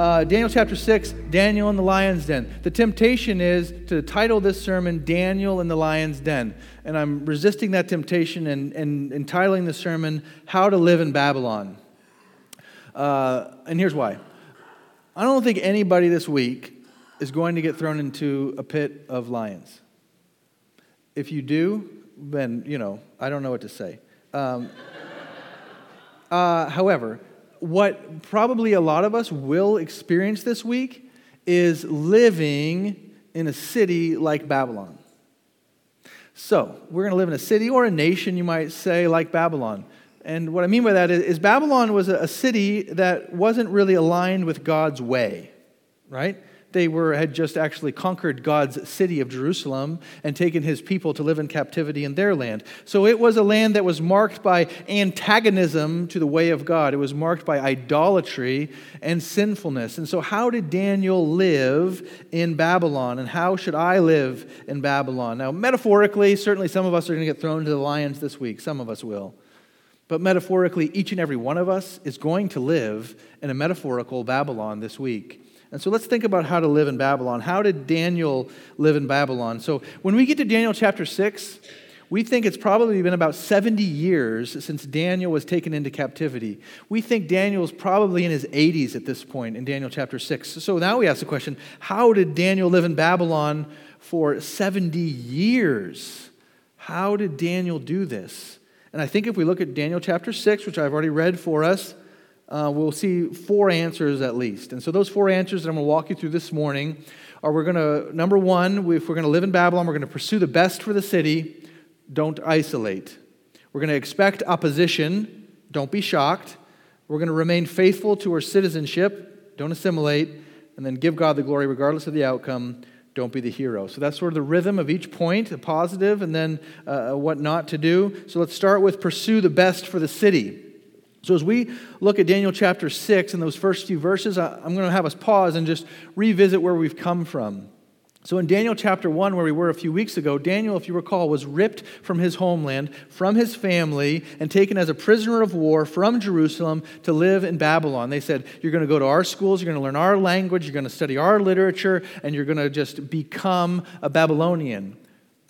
uh, Daniel chapter 6, Daniel in the lion's den. The temptation is to title this sermon Daniel in the lion's den. And I'm resisting that temptation and, and entitling the sermon How to Live in Babylon. Uh, and here's why I don't think anybody this week is going to get thrown into a pit of lions. If you do, then, you know, I don't know what to say. Um, uh, however, what probably a lot of us will experience this week is living in a city like Babylon. So, we're going to live in a city or a nation, you might say, like Babylon. And what I mean by that is, Babylon was a city that wasn't really aligned with God's way, right? They were, had just actually conquered God's city of Jerusalem and taken his people to live in captivity in their land. So it was a land that was marked by antagonism to the way of God. It was marked by idolatry and sinfulness. And so, how did Daniel live in Babylon? And how should I live in Babylon? Now, metaphorically, certainly some of us are going to get thrown to the lions this week. Some of us will. But metaphorically, each and every one of us is going to live in a metaphorical Babylon this week. And so let's think about how to live in Babylon. How did Daniel live in Babylon? So when we get to Daniel chapter 6, we think it's probably been about 70 years since Daniel was taken into captivity. We think Daniel is probably in his 80s at this point in Daniel chapter 6. So now we ask the question how did Daniel live in Babylon for 70 years? How did Daniel do this? And I think if we look at Daniel chapter 6, which I've already read for us, uh, we'll see four answers at least. And so, those four answers that I'm going to walk you through this morning are we're going to, number one, if we're going to live in Babylon, we're going to pursue the best for the city, don't isolate. We're going to expect opposition, don't be shocked. We're going to remain faithful to our citizenship, don't assimilate, and then give God the glory regardless of the outcome. Don't be the hero. So that's sort of the rhythm of each point, a positive, and then uh, what not to do. So let's start with pursue the best for the city. So, as we look at Daniel chapter 6 and those first few verses, I'm going to have us pause and just revisit where we've come from. So, in Daniel chapter 1, where we were a few weeks ago, Daniel, if you recall, was ripped from his homeland, from his family, and taken as a prisoner of war from Jerusalem to live in Babylon. They said, You're going to go to our schools, you're going to learn our language, you're going to study our literature, and you're going to just become a Babylonian.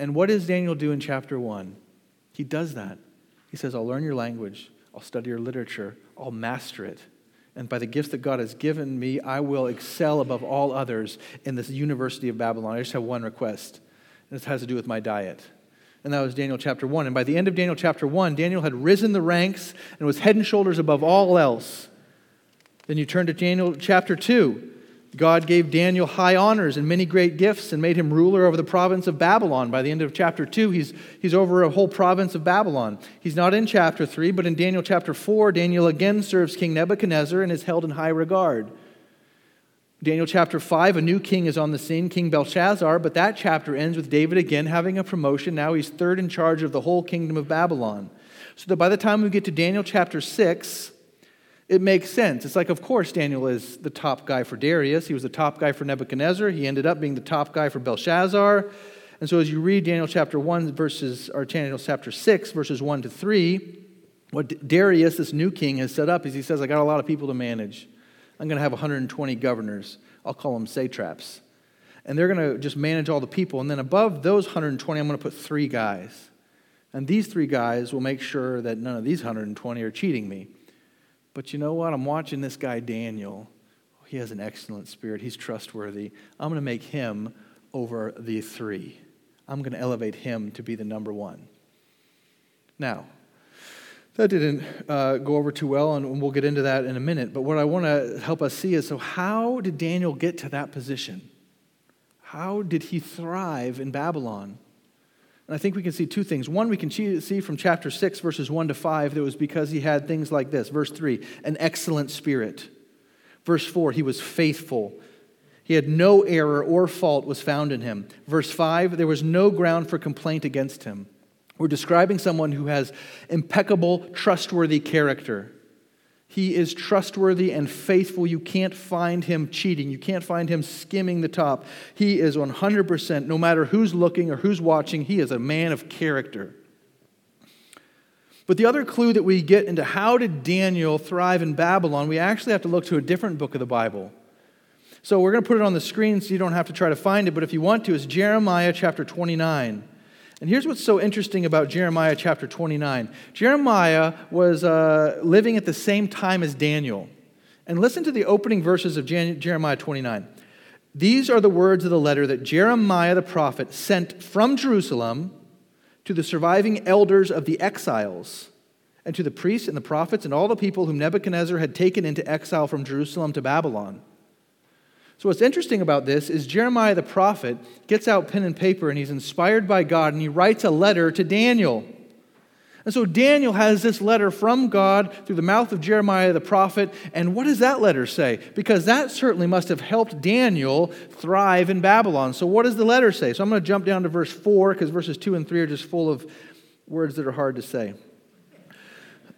And what does Daniel do in chapter 1? He does that. He says, I'll learn your language. I'll study your literature, I'll master it. And by the gifts that God has given me, I will excel above all others in this University of Babylon. I just have one request, and this has to do with my diet. And that was Daniel chapter 1. And by the end of Daniel chapter 1, Daniel had risen the ranks and was head and shoulders above all else. Then you turn to Daniel chapter 2. God gave Daniel high honors and many great gifts and made him ruler over the province of Babylon. By the end of chapter 2, he's, he's over a whole province of Babylon. He's not in chapter 3, but in Daniel chapter 4, Daniel again serves King Nebuchadnezzar and is held in high regard. Daniel chapter 5, a new king is on the scene, King Belshazzar, but that chapter ends with David again having a promotion. Now he's third in charge of the whole kingdom of Babylon. So that by the time we get to Daniel chapter 6, it makes sense. It's like, of course, Daniel is the top guy for Darius. He was the top guy for Nebuchadnezzar. He ended up being the top guy for Belshazzar. And so, as you read Daniel chapter 1, verses, or Daniel chapter 6, verses 1 to 3, what Darius, this new king, has set up is he says, I got a lot of people to manage. I'm going to have 120 governors. I'll call them satraps. And they're going to just manage all the people. And then above those 120, I'm going to put three guys. And these three guys will make sure that none of these 120 are cheating me. But you know what? I'm watching this guy, Daniel. He has an excellent spirit. He's trustworthy. I'm going to make him over the three. I'm going to elevate him to be the number one. Now, that didn't uh, go over too well, and we'll get into that in a minute. But what I want to help us see is so, how did Daniel get to that position? How did he thrive in Babylon? And I think we can see two things. One, we can see from chapter 6, verses 1 to 5, that it was because he had things like this. Verse 3, an excellent spirit. Verse 4, he was faithful. He had no error or fault was found in him. Verse 5, there was no ground for complaint against him. We're describing someone who has impeccable, trustworthy character. He is trustworthy and faithful. You can't find him cheating. You can't find him skimming the top. He is 100%, no matter who's looking or who's watching, he is a man of character. But the other clue that we get into how did Daniel thrive in Babylon, we actually have to look to a different book of the Bible. So we're going to put it on the screen so you don't have to try to find it, but if you want to, it's Jeremiah chapter 29. And here's what's so interesting about Jeremiah chapter 29 Jeremiah was uh, living at the same time as Daniel. And listen to the opening verses of Jeremiah 29. These are the words of the letter that Jeremiah the prophet sent from Jerusalem to the surviving elders of the exiles, and to the priests and the prophets and all the people whom Nebuchadnezzar had taken into exile from Jerusalem to Babylon. So, what's interesting about this is Jeremiah the prophet gets out pen and paper and he's inspired by God and he writes a letter to Daniel. And so Daniel has this letter from God through the mouth of Jeremiah the prophet. And what does that letter say? Because that certainly must have helped Daniel thrive in Babylon. So, what does the letter say? So, I'm going to jump down to verse 4 because verses 2 and 3 are just full of words that are hard to say.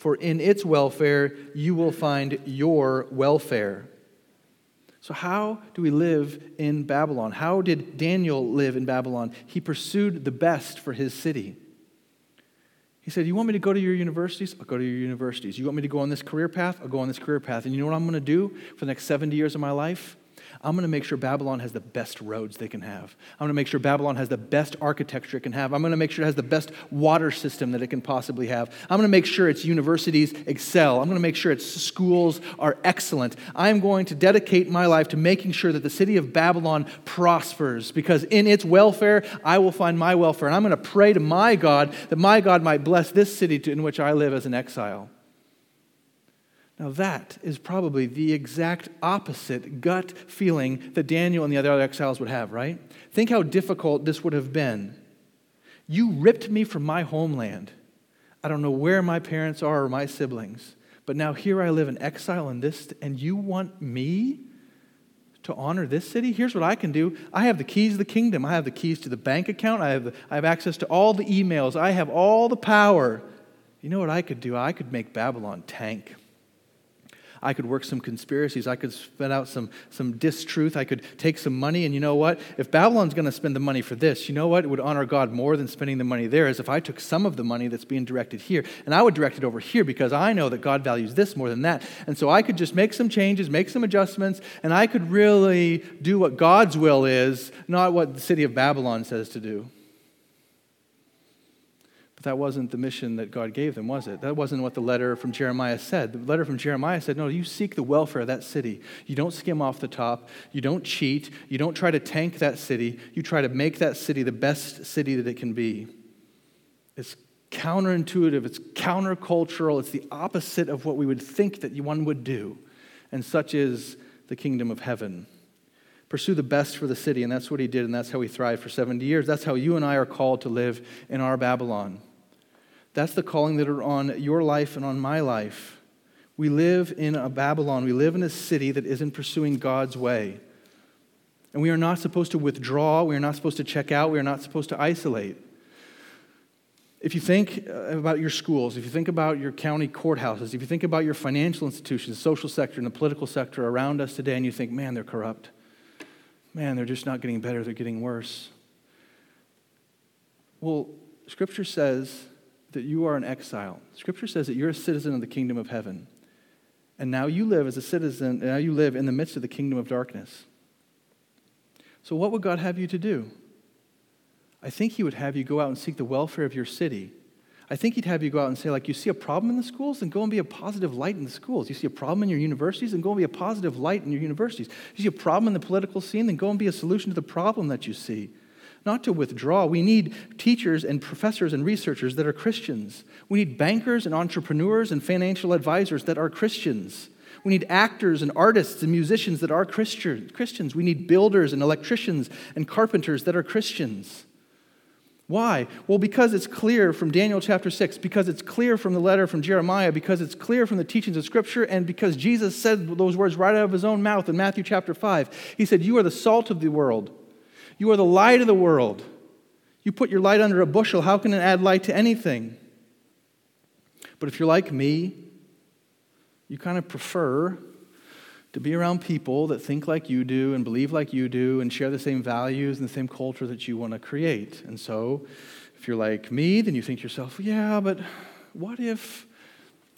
for in its welfare you will find your welfare. So, how do we live in Babylon? How did Daniel live in Babylon? He pursued the best for his city. He said, You want me to go to your universities? I'll go to your universities. You want me to go on this career path? I'll go on this career path. And you know what I'm going to do for the next 70 years of my life? I'm going to make sure Babylon has the best roads they can have. I'm going to make sure Babylon has the best architecture it can have. I'm going to make sure it has the best water system that it can possibly have. I'm going to make sure its universities excel. I'm going to make sure its schools are excellent. I'm going to dedicate my life to making sure that the city of Babylon prospers because in its welfare, I will find my welfare. And I'm going to pray to my God that my God might bless this city in which I live as an exile. Now, that is probably the exact opposite gut feeling that Daniel and the other exiles would have, right? Think how difficult this would have been. You ripped me from my homeland. I don't know where my parents are or my siblings, but now here I live in exile in this, and you want me to honor this city? Here's what I can do I have the keys of the kingdom, I have the keys to the bank account, I have, the, I have access to all the emails, I have all the power. You know what I could do? I could make Babylon tank. I could work some conspiracies. I could spend out some, some distruth. I could take some money. And you know what? If Babylon's going to spend the money for this, you know what? It would honor God more than spending the money there is if I took some of the money that's being directed here and I would direct it over here because I know that God values this more than that. And so I could just make some changes, make some adjustments, and I could really do what God's will is, not what the city of Babylon says to do. But that wasn't the mission that God gave them, was it? That wasn't what the letter from Jeremiah said. The letter from Jeremiah said, No, you seek the welfare of that city. You don't skim off the top. You don't cheat. You don't try to tank that city. You try to make that city the best city that it can be. It's counterintuitive, it's countercultural, it's the opposite of what we would think that one would do. And such is the kingdom of heaven. Pursue the best for the city, and that's what he did, and that's how he thrived for 70 years. That's how you and I are called to live in our Babylon. That's the calling that are on your life and on my life. We live in a Babylon. We live in a city that isn't pursuing God's way. And we are not supposed to withdraw. We are not supposed to check out. We are not supposed to isolate. If you think uh, about your schools, if you think about your county courthouses, if you think about your financial institutions, social sector, and the political sector around us today, and you think, man, they're corrupt. Man, they're just not getting better, they're getting worse. Well, Scripture says that you are an exile. Scripture says that you're a citizen of the kingdom of heaven. And now you live as a citizen, now you live in the midst of the kingdom of darkness. So, what would God have you to do? I think He would have you go out and seek the welfare of your city. I think He'd have you go out and say, like, you see a problem in the schools, then go and be a positive light in the schools. You see a problem in your universities, then go and be a positive light in your universities. You see a problem in the political scene, then go and be a solution to the problem that you see not to withdraw. We need teachers and professors and researchers that are Christians. We need bankers and entrepreneurs and financial advisors that are Christians. We need actors and artists and musicians that are Christians. We need builders and electricians and carpenters that are Christians. Why? Well, because it's clear from Daniel chapter 6, because it's clear from the letter from Jeremiah, because it's clear from the teachings of Scripture, and because Jesus said those words right out of his own mouth in Matthew chapter 5. He said, You are the salt of the world, you are the light of the world. You put your light under a bushel, how can it add light to anything? But if you're like me, you kind of prefer to be around people that think like you do and believe like you do and share the same values and the same culture that you want to create. And so, if you're like me, then you think to yourself, yeah, but what if,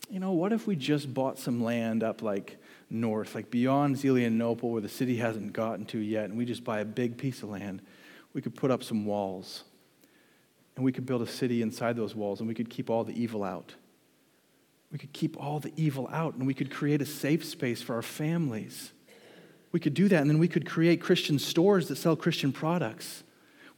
you know, what if we just bought some land up like north, like beyond Zelienople, where the city hasn't gotten to yet, and we just buy a big piece of land? We could put up some walls, and we could build a city inside those walls, and we could keep all the evil out. We could keep all the evil out and we could create a safe space for our families. We could do that, and then we could create Christian stores that sell Christian products.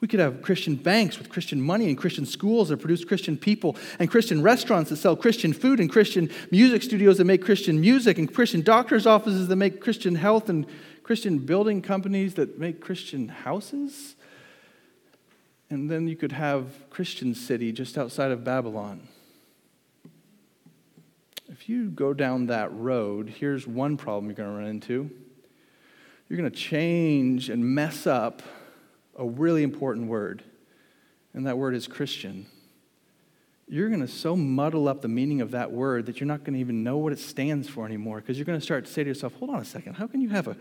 We could have Christian banks with Christian money and Christian schools that produce Christian people, and Christian restaurants that sell Christian food, and Christian music studios that make Christian music, and Christian doctors' offices that make Christian health, and Christian building companies that make Christian houses. And then you could have Christian city just outside of Babylon if you go down that road, here's one problem you're going to run into. You're going to change and mess up a really important word, and that word is Christian. You're going to so muddle up the meaning of that word that you're not going to even know what it stands for anymore because you're going to start to say to yourself, hold on a second, how can you have a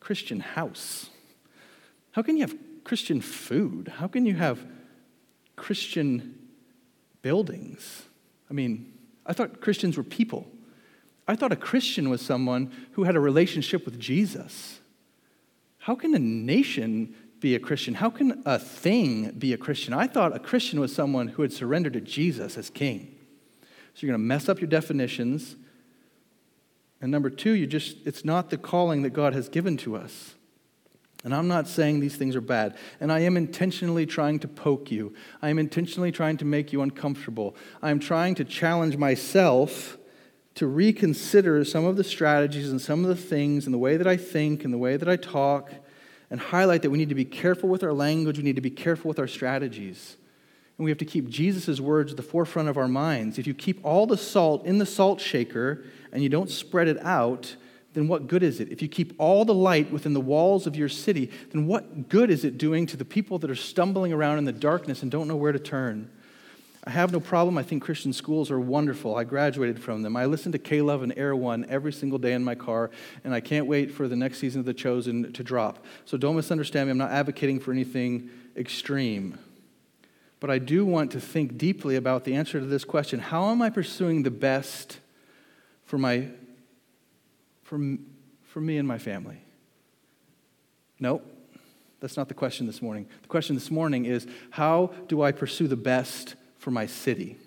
Christian house? How can you have Christian food? How can you have Christian buildings? I mean, I thought Christians were people. I thought a Christian was someone who had a relationship with Jesus. How can a nation be a Christian? How can a thing be a Christian? I thought a Christian was someone who had surrendered to Jesus as king. So you're going to mess up your definitions. And number two, you just it's not the calling that God has given to us. And I'm not saying these things are bad. And I am intentionally trying to poke you. I am intentionally trying to make you uncomfortable. I am trying to challenge myself to reconsider some of the strategies and some of the things and the way that I think and the way that I talk and highlight that we need to be careful with our language. We need to be careful with our strategies. And we have to keep Jesus' words at the forefront of our minds. If you keep all the salt in the salt shaker and you don't spread it out, then what good is it? If you keep all the light within the walls of your city, then what good is it doing to the people that are stumbling around in the darkness and don't know where to turn? I have no problem. I think Christian schools are wonderful. I graduated from them. I listen to K Love and Air One every single day in my car, and I can't wait for the next season of The Chosen to drop. So don't misunderstand me. I'm not advocating for anything extreme. But I do want to think deeply about the answer to this question How am I pursuing the best for my for, for me and my family? No, that's not the question this morning. The question this morning is how do I pursue the best for my city?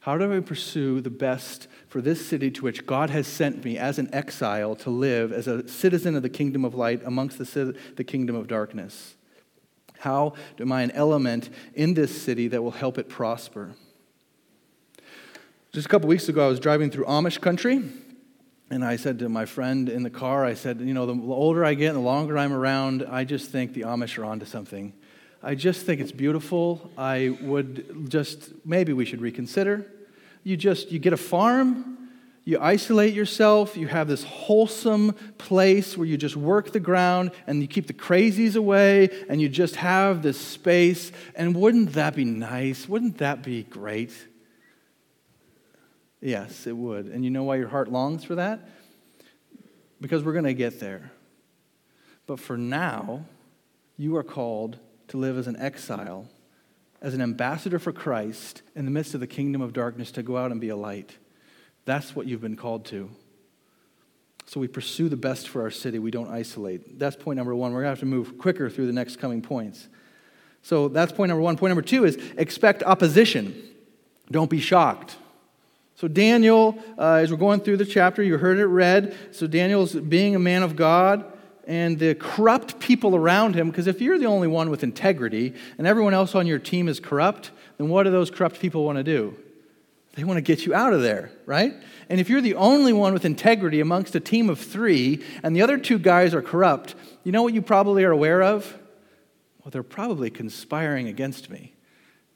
How do I pursue the best for this city to which God has sent me as an exile to live as a citizen of the kingdom of light amongst the, the kingdom of darkness? How am I an element in this city that will help it prosper? Just a couple weeks ago, I was driving through Amish country, and I said to my friend in the car, I said, you know, the older I get and the longer I'm around, I just think the Amish are onto something. I just think it's beautiful. I would just, maybe we should reconsider. You just, you get a farm, you isolate yourself, you have this wholesome place where you just work the ground and you keep the crazies away and you just have this space. And wouldn't that be nice? Wouldn't that be great? Yes, it would. And you know why your heart longs for that? Because we're going to get there. But for now, you are called to live as an exile, as an ambassador for Christ in the midst of the kingdom of darkness, to go out and be a light. That's what you've been called to. So we pursue the best for our city. We don't isolate. That's point number one. We're going to have to move quicker through the next coming points. So that's point number one. Point number two is expect opposition. Don't be shocked. So, Daniel, uh, as we're going through the chapter, you heard it read. So, Daniel's being a man of God and the corrupt people around him, because if you're the only one with integrity and everyone else on your team is corrupt, then what do those corrupt people want to do? They want to get you out of there, right? And if you're the only one with integrity amongst a team of three and the other two guys are corrupt, you know what you probably are aware of? Well, they're probably conspiring against me.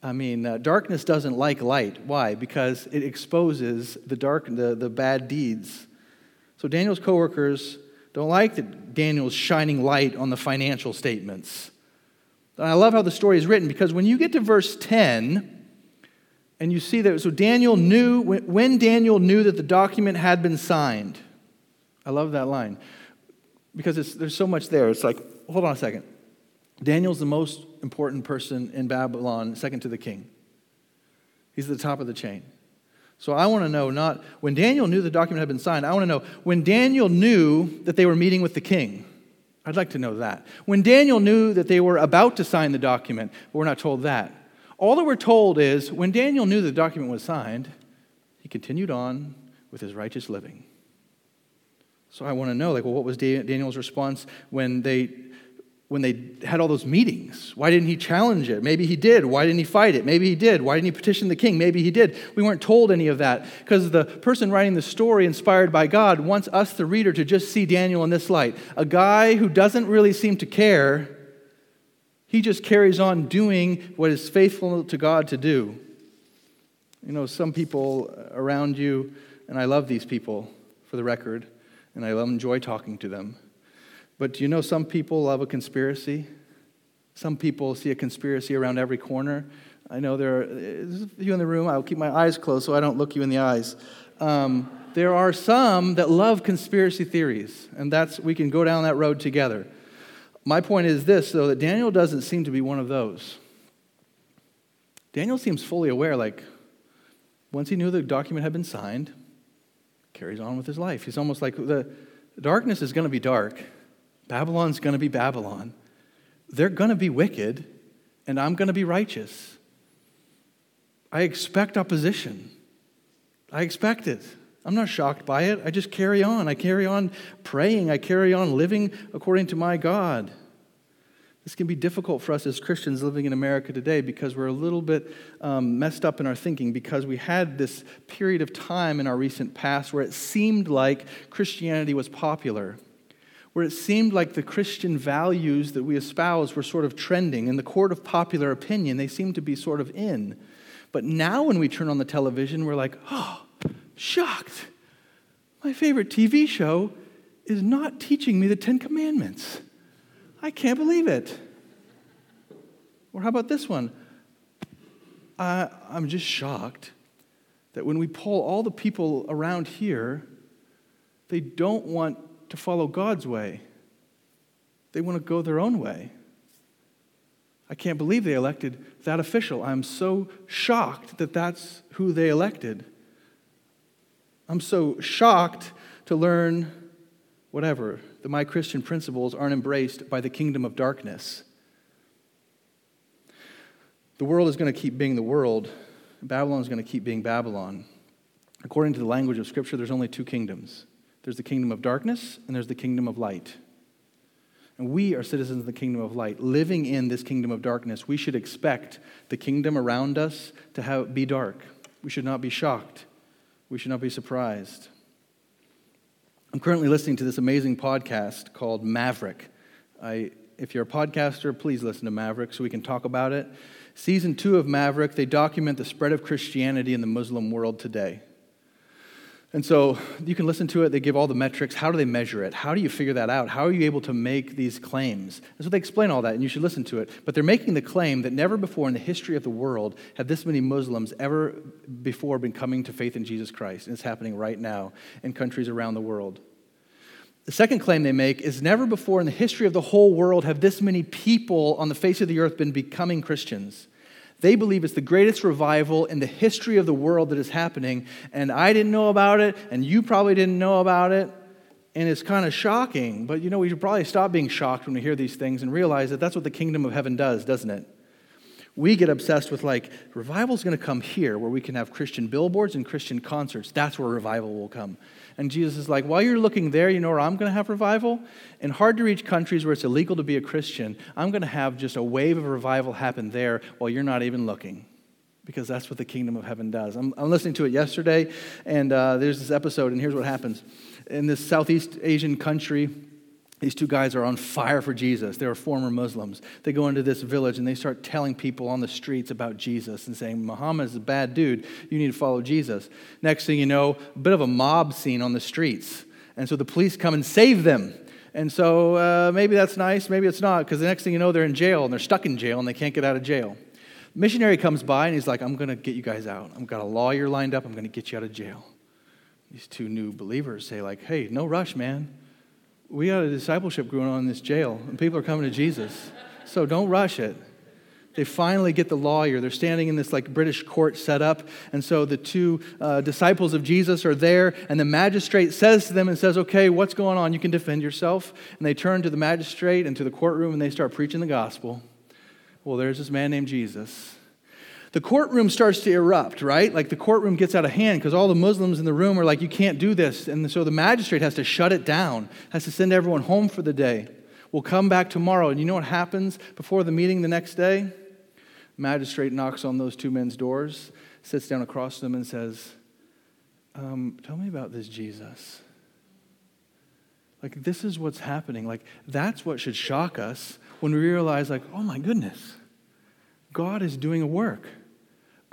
I mean, uh, darkness doesn't like light. Why? Because it exposes the dark, the, the bad deeds. So Daniel's coworkers don't like that Daniel's shining light on the financial statements. And I love how the story is written because when you get to verse 10, and you see that, so Daniel knew, when Daniel knew that the document had been signed. I love that line because there's so much there. It's like, hold on a second. Daniel's the most important person in Babylon, second to the king. He's at the top of the chain. So I want to know not when Daniel knew the document had been signed, I want to know when Daniel knew that they were meeting with the king. I'd like to know that. When Daniel knew that they were about to sign the document, but we're not told that. All that we're told is when Daniel knew the document was signed, he continued on with his righteous living. So I want to know, like, well, what was Daniel's response when they when they had all those meetings? Why didn't he challenge it? Maybe he did. Why didn't he fight it? Maybe he did. Why didn't he petition the king? Maybe he did. We weren't told any of that because the person writing the story, inspired by God, wants us, the reader, to just see Daniel in this light. A guy who doesn't really seem to care, he just carries on doing what is faithful to God to do. You know, some people around you, and I love these people for the record, and I enjoy talking to them but do you know some people love a conspiracy? Some people see a conspiracy around every corner. I know there are you in the room. I'll keep my eyes closed so I don't look you in the eyes. Um, there are some that love conspiracy theories, and that's we can go down that road together. My point is this, though, that Daniel doesn't seem to be one of those. Daniel seems fully aware, like, once he knew the document had been signed, carries on with his life. He's almost like the darkness is going to be dark, Babylon's going to be Babylon. They're going to be wicked, and I'm going to be righteous. I expect opposition. I expect it. I'm not shocked by it. I just carry on. I carry on praying. I carry on living according to my God. This can be difficult for us as Christians living in America today because we're a little bit um, messed up in our thinking because we had this period of time in our recent past where it seemed like Christianity was popular where it seemed like the Christian values that we espouse were sort of trending. In the court of popular opinion, they seemed to be sort of in. But now when we turn on the television, we're like, oh, shocked. My favorite TV show is not teaching me the Ten Commandments. I can't believe it. Or how about this one? I'm just shocked that when we poll all the people around here, they don't want to follow God's way. They want to go their own way. I can't believe they elected that official. I'm so shocked that that's who they elected. I'm so shocked to learn whatever, that my Christian principles aren't embraced by the kingdom of darkness. The world is going to keep being the world, Babylon is going to keep being Babylon. According to the language of Scripture, there's only two kingdoms there's the kingdom of darkness and there's the kingdom of light. And we are citizens of the kingdom of light. Living in this kingdom of darkness, we should expect the kingdom around us to have, be dark. We should not be shocked. We should not be surprised. I'm currently listening to this amazing podcast called Maverick. I, if you're a podcaster, please listen to Maverick so we can talk about it. Season two of Maverick, they document the spread of Christianity in the Muslim world today. And so you can listen to it. They give all the metrics. How do they measure it? How do you figure that out? How are you able to make these claims? And so they explain all that, and you should listen to it. But they're making the claim that never before in the history of the world have this many Muslims ever before been coming to faith in Jesus Christ. And it's happening right now in countries around the world. The second claim they make is never before in the history of the whole world have this many people on the face of the earth been becoming Christians. They believe it's the greatest revival in the history of the world that is happening, and I didn't know about it, and you probably didn't know about it, and it's kind of shocking. But you know, we should probably stop being shocked when we hear these things and realize that that's what the kingdom of heaven does, doesn't it? We get obsessed with like, revival's to come here where we can have Christian billboards and Christian concerts. That's where revival will come. And Jesus is like, while you're looking there, you know where I'm going to have revival? In hard to reach countries where it's illegal to be a Christian, I'm going to have just a wave of revival happen there while you're not even looking. Because that's what the kingdom of heaven does. I'm, I'm listening to it yesterday, and uh, there's this episode, and here's what happens. In this Southeast Asian country, These two guys are on fire for Jesus. They are former Muslims. They go into this village and they start telling people on the streets about Jesus and saying, Muhammad is a bad dude. You need to follow Jesus. Next thing you know, a bit of a mob scene on the streets. And so the police come and save them. And so uh, maybe that's nice, maybe it's not, because the next thing you know, they're in jail and they're stuck in jail and they can't get out of jail. Missionary comes by and he's like, I'm going to get you guys out. I've got a lawyer lined up. I'm going to get you out of jail. These two new believers say, like, hey, no rush, man we got a discipleship going on in this jail, and people are coming to Jesus. So don't rush it. They finally get the lawyer. They're standing in this like British court setup. And so the two uh, disciples of Jesus are there, and the magistrate says to them and says, Okay, what's going on? You can defend yourself. And they turn to the magistrate and to the courtroom and they start preaching the gospel. Well, there's this man named Jesus the courtroom starts to erupt, right? Like the courtroom gets out of hand because all the Muslims in the room are like, you can't do this. And so the magistrate has to shut it down, has to send everyone home for the day. We'll come back tomorrow. And you know what happens before the meeting the next day? Magistrate knocks on those two men's doors, sits down across them, and says, um, Tell me about this Jesus. Like, this is what's happening. Like, that's what should shock us when we realize, like, oh my goodness, God is doing a work.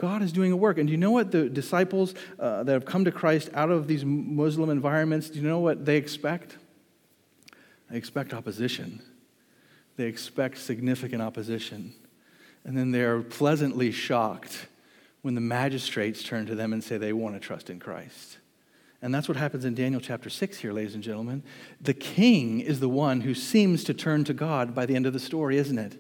God is doing a work. And do you know what the disciples uh, that have come to Christ out of these Muslim environments, do you know what they expect? They expect opposition. They expect significant opposition. And then they're pleasantly shocked when the magistrates turn to them and say they want to trust in Christ. And that's what happens in Daniel chapter 6 here, ladies and gentlemen. The king is the one who seems to turn to God by the end of the story, isn't it?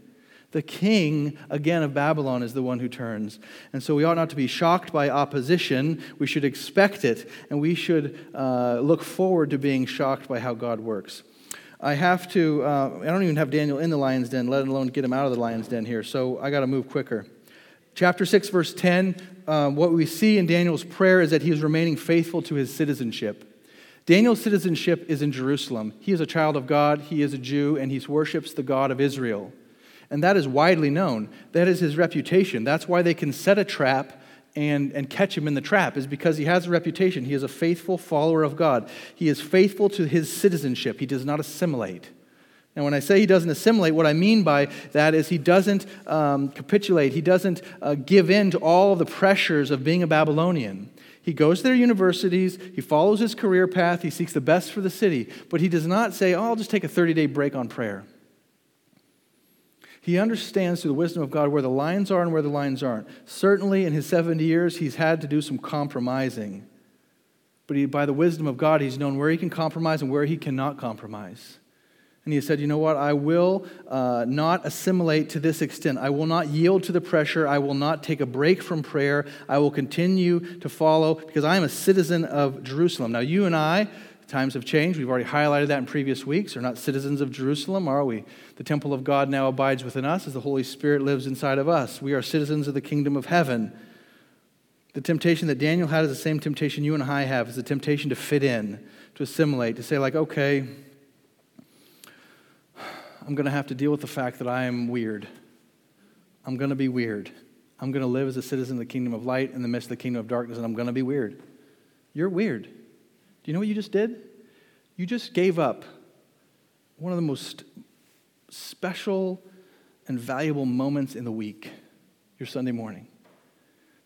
The king, again, of Babylon is the one who turns. And so we ought not to be shocked by opposition. We should expect it, and we should uh, look forward to being shocked by how God works. I have to, uh, I don't even have Daniel in the lion's den, let alone get him out of the lion's den here, so I got to move quicker. Chapter 6, verse 10, uh, what we see in Daniel's prayer is that he is remaining faithful to his citizenship. Daniel's citizenship is in Jerusalem. He is a child of God, he is a Jew, and he worships the God of Israel. And that is widely known. That is his reputation. That's why they can set a trap and, and catch him in the trap, is because he has a reputation. He is a faithful follower of God. He is faithful to his citizenship. He does not assimilate. And when I say he doesn't assimilate, what I mean by that is he doesn't um, capitulate, he doesn't uh, give in to all of the pressures of being a Babylonian. He goes to their universities, he follows his career path, he seeks the best for the city, but he does not say, oh, I'll just take a 30 day break on prayer. He understands through the wisdom of God where the lines are and where the lines aren't. Certainly, in his 70 years, he's had to do some compromising. But he, by the wisdom of God, he's known where he can compromise and where he cannot compromise. And he said, You know what? I will uh, not assimilate to this extent. I will not yield to the pressure. I will not take a break from prayer. I will continue to follow because I am a citizen of Jerusalem. Now, you and I, Times have changed. We've already highlighted that in previous weeks. We're not citizens of Jerusalem, are we? The temple of God now abides within us as the Holy Spirit lives inside of us. We are citizens of the kingdom of heaven. The temptation that Daniel had is the same temptation you and I have, is the temptation to fit in, to assimilate, to say, like, okay, I'm going to have to deal with the fact that I am weird. I'm going to be weird. I'm going to live as a citizen of the kingdom of light in the midst of the kingdom of darkness, and I'm going to be weird. You're weird. Do you know what you just did? You just gave up one of the most special and valuable moments in the week, your Sunday morning.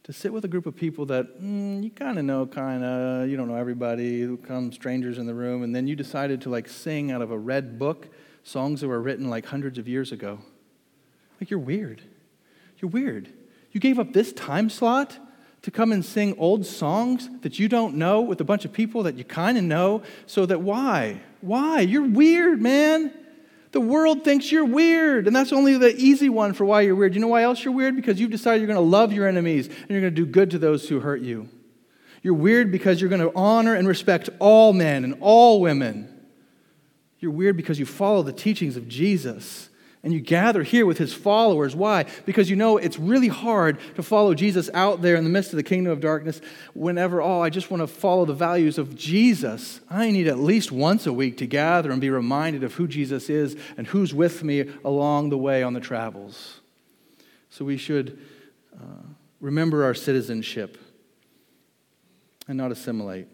To sit with a group of people that mm, you kind of know, kind of, you don't know everybody, who come strangers in the room, and then you decided to like sing out of a red book songs that were written like hundreds of years ago. Like, you're weird. You're weird. You gave up this time slot to come and sing old songs that you don't know with a bunch of people that you kind of know. So that why? Why? You're weird, man. The world thinks you're weird, and that's only the easy one for why you're weird. You know why else you're weird? Because you've decided you're going to love your enemies and you're going to do good to those who hurt you. You're weird because you're going to honor and respect all men and all women. You're weird because you follow the teachings of Jesus and you gather here with his followers. Why? Because you know it's really hard to follow Jesus out there in the midst of the kingdom of darkness whenever, oh, I just want to follow the values of Jesus. I need at least once a week to gather and be reminded of who Jesus is and who's with me along the way on the travels. So we should uh, remember our citizenship and not assimilate.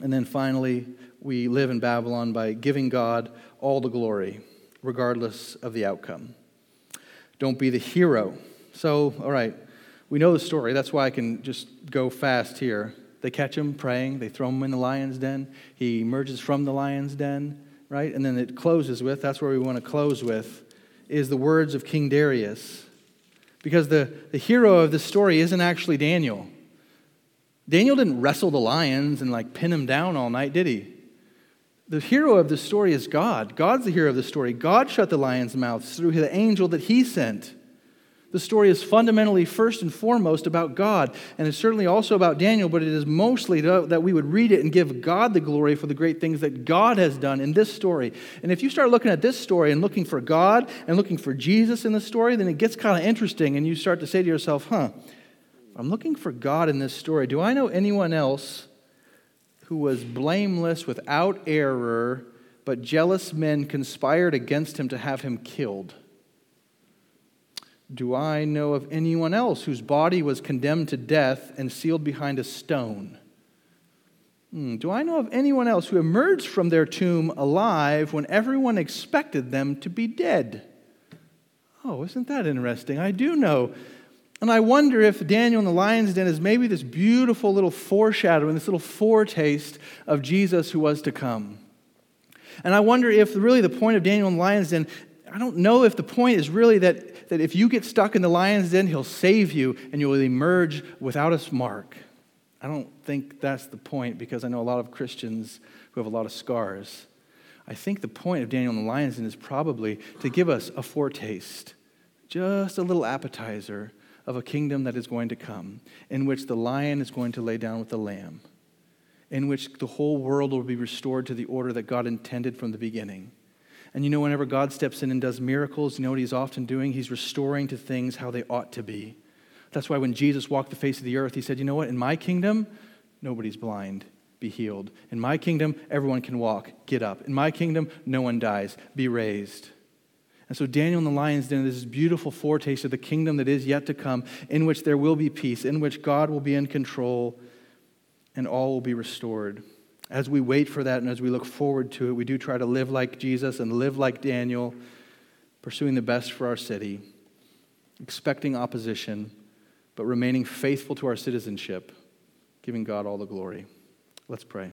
And then finally, we live in Babylon by giving God all the glory, regardless of the outcome. Don't be the hero. So, all right, we know the story. That's why I can just go fast here. They catch him praying, they throw him in the lion's den. He emerges from the lion's den, right? And then it closes with that's where we want to close with is the words of King Darius. Because the, the hero of the story isn't actually Daniel. Daniel didn't wrestle the lions and like pin him down all night, did he? The hero of the story is God. God's the hero of the story. God shut the lions' mouths through the angel that he sent. The story is fundamentally, first and foremost, about God, and it's certainly also about Daniel, but it is mostly that we would read it and give God the glory for the great things that God has done in this story. And if you start looking at this story and looking for God and looking for Jesus in the story, then it gets kind of interesting, and you start to say to yourself, huh, I'm looking for God in this story. Do I know anyone else who was blameless without error, but jealous men conspired against him to have him killed? Do I know of anyone else whose body was condemned to death and sealed behind a stone? Hmm. Do I know of anyone else who emerged from their tomb alive when everyone expected them to be dead? Oh, isn't that interesting? I do know. And I wonder if Daniel in the lion's den is maybe this beautiful little foreshadowing, this little foretaste of Jesus who was to come. And I wonder if really the point of Daniel in the lion's den, I don't know if the point is really that that if you get stuck in the lion's den, he'll save you and you will emerge without a mark. I don't think that's the point because I know a lot of Christians who have a lot of scars. I think the point of Daniel in the lion's den is probably to give us a foretaste, just a little appetizer of a kingdom that is going to come, in which the lion is going to lay down with the lamb, in which the whole world will be restored to the order that God intended from the beginning. And you know, whenever God steps in and does miracles, you know what he's often doing? He's restoring to things how they ought to be. That's why when Jesus walked the face of the earth, he said, You know what? In my kingdom, nobody's blind. Be healed. In my kingdom, everyone can walk. Get up. In my kingdom, no one dies. Be raised. And so Daniel in the lion's den is this beautiful foretaste of the kingdom that is yet to come, in which there will be peace, in which God will be in control, and all will be restored. As we wait for that and as we look forward to it, we do try to live like Jesus and live like Daniel, pursuing the best for our city, expecting opposition, but remaining faithful to our citizenship, giving God all the glory. Let's pray.